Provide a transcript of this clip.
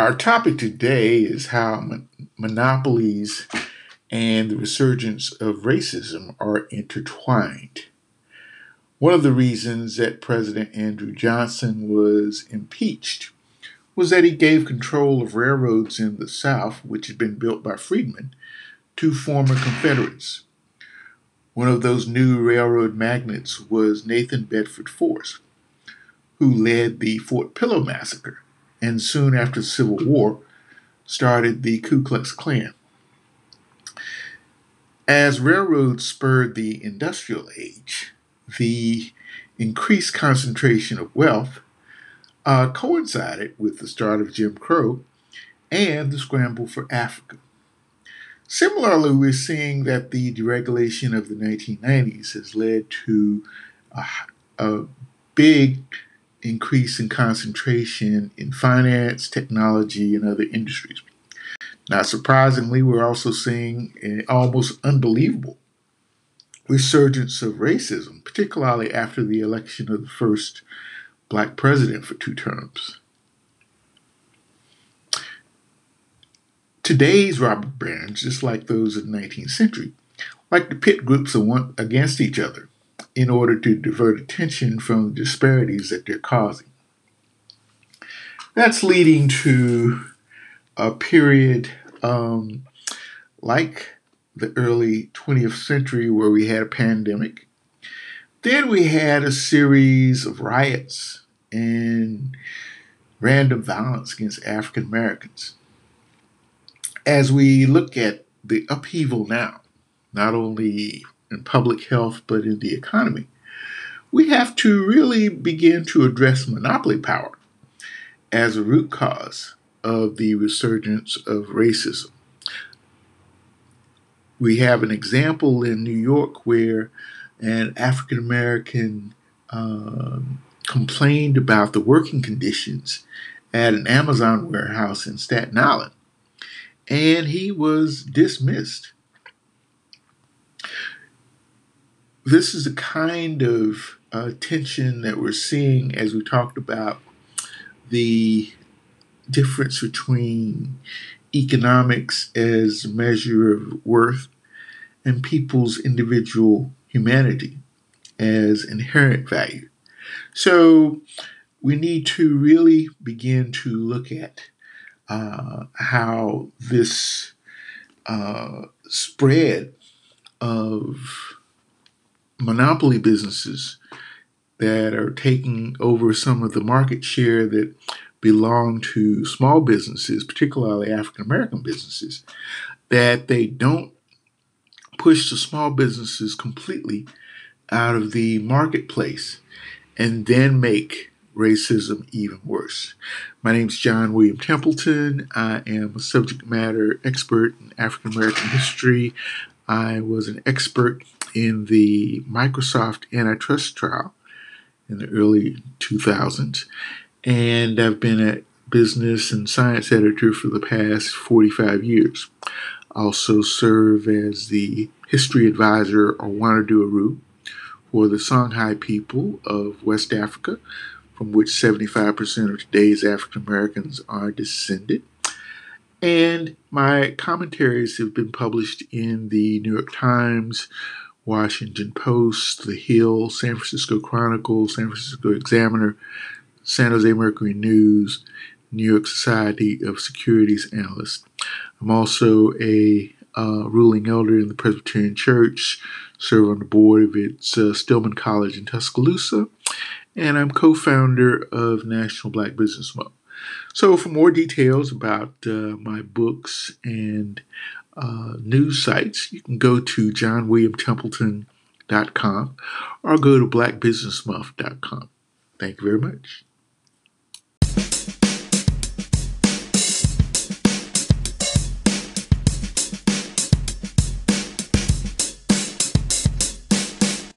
Our topic today is how mon- monopolies and the resurgence of racism are intertwined. One of the reasons that President Andrew Johnson was impeached was that he gave control of railroads in the South, which had been built by freedmen, to former Confederates. One of those new railroad magnates was Nathan Bedford Forrest, who led the Fort Pillow Massacre and soon after the Civil War started the Ku Klux Klan. As railroads spurred the industrial age, the increased concentration of wealth uh, coincided with the start of Jim Crow and the scramble for Africa. Similarly, we're seeing that the deregulation of the 1990s has led to a, a big increase in concentration in finance, technology, and other industries. Not surprisingly, we're also seeing an almost unbelievable resurgence of racism, particularly after the election of the first black president for two terms. Today's robber barons, just like those of the 19th century, like to pit groups against each other in order to divert attention from the disparities that they're causing. That's leading to a period um, like the early 20th century where we had a pandemic. Then we had a series of riots and random violence against African Americans. As we look at the upheaval now, not only in public health but in the economy, we have to really begin to address monopoly power as a root cause of the resurgence of racism. We have an example in New York where an African American um, complained about the working conditions at an Amazon warehouse in Staten Island, and he was dismissed. This is the kind of uh, tension that we're seeing as we talked about the difference between economics as a measure of worth and people's individual humanity as inherent value. So we need to really begin to look at uh, how this uh, spread of monopoly businesses that are taking over some of the market share that belong to small businesses, particularly African American businesses, that they don't push the small businesses completely out of the marketplace and then make racism even worse. My name is John William Templeton. I am a subject matter expert in African American history. I was an expert in the Microsoft antitrust trial in the early 2000s, and I've been a business and science editor for the past 45 years. Also serve as the history advisor or Wanadu Aru for the Songhai people of West Africa, from which 75% of today's African Americans are descended. And my commentaries have been published in the New York Times, Washington Post, The Hill, San Francisco Chronicle, San Francisco Examiner, San Jose Mercury News, New York Society of Securities Analysts. I'm also a uh, ruling elder in the Presbyterian Church, serve on the board of its uh, Stillman College in Tuscaloosa, and I'm co founder of National Black Business Month. So, for more details about uh, my books and uh, news sites, you can go to johnwilliamtempleton.com or go to blackbusinessmonth.com. Thank you very much.